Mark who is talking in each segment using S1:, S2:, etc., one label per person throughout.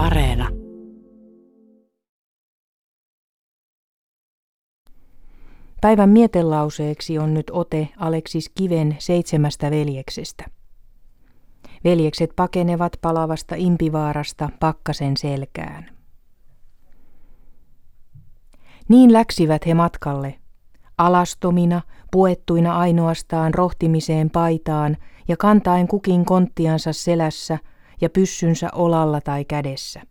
S1: Areena.
S2: Päivän mietelauseeksi on nyt ote Aleksis Kiven seitsemästä veljeksestä. Veljekset pakenevat palavasta impivaarasta pakkasen selkään. Niin läksivät he matkalle, alastomina, puettuina ainoastaan rohtimiseen paitaan ja kantaen kukin konttiansa selässä ja pyssynsä olalla tai kädessä.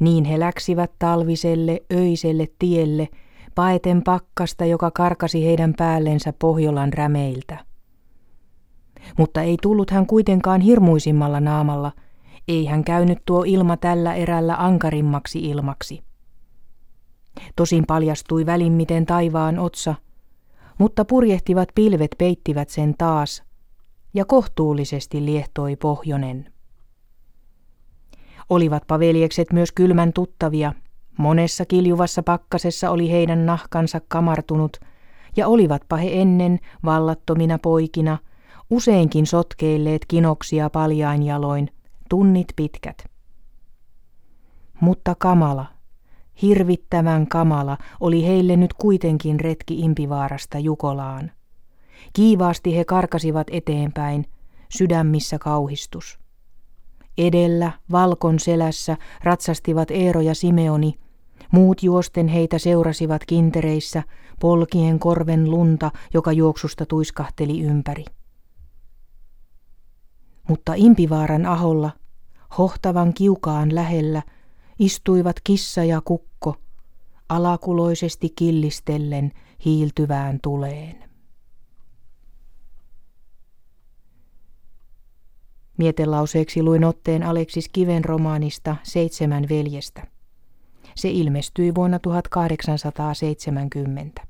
S2: Niin he läksivät talviselle, öiselle tielle, paeten pakkasta, joka karkasi heidän päällensä Pohjolan rämeiltä. Mutta ei tullut hän kuitenkaan hirmuisimmalla naamalla, ei hän käynyt tuo ilma tällä erällä ankarimmaksi ilmaksi. Tosin paljastui välimmiten taivaan otsa, mutta purjehtivat pilvet peittivät sen taas, ja kohtuullisesti liehtoi pohjonen. Olivatpa veljekset myös kylmän tuttavia, monessa kiljuvassa pakkasessa oli heidän nahkansa kamartunut, ja olivatpa he ennen vallattomina poikina useinkin sotkeilleet kinoksia paljain jaloin, tunnit pitkät. Mutta kamala – Hirvittävän kamala oli heille nyt kuitenkin retki Impivaarasta Jukolaan. Kiivaasti he karkasivat eteenpäin, sydämissä kauhistus. Edellä, valkon selässä, ratsastivat Eero ja Simeoni. Muut juosten heitä seurasivat kintereissä, polkien korven lunta, joka juoksusta tuiskahteli ympäri. Mutta Impivaaran aholla, hohtavan kiukaan lähellä, istuivat kissa ja kukko, alakuloisesti killistellen hiiltyvään tuleen. Mietelauseeksi luin otteen Aleksis Kiven romaanista Seitsemän veljestä. Se ilmestyi vuonna 1870.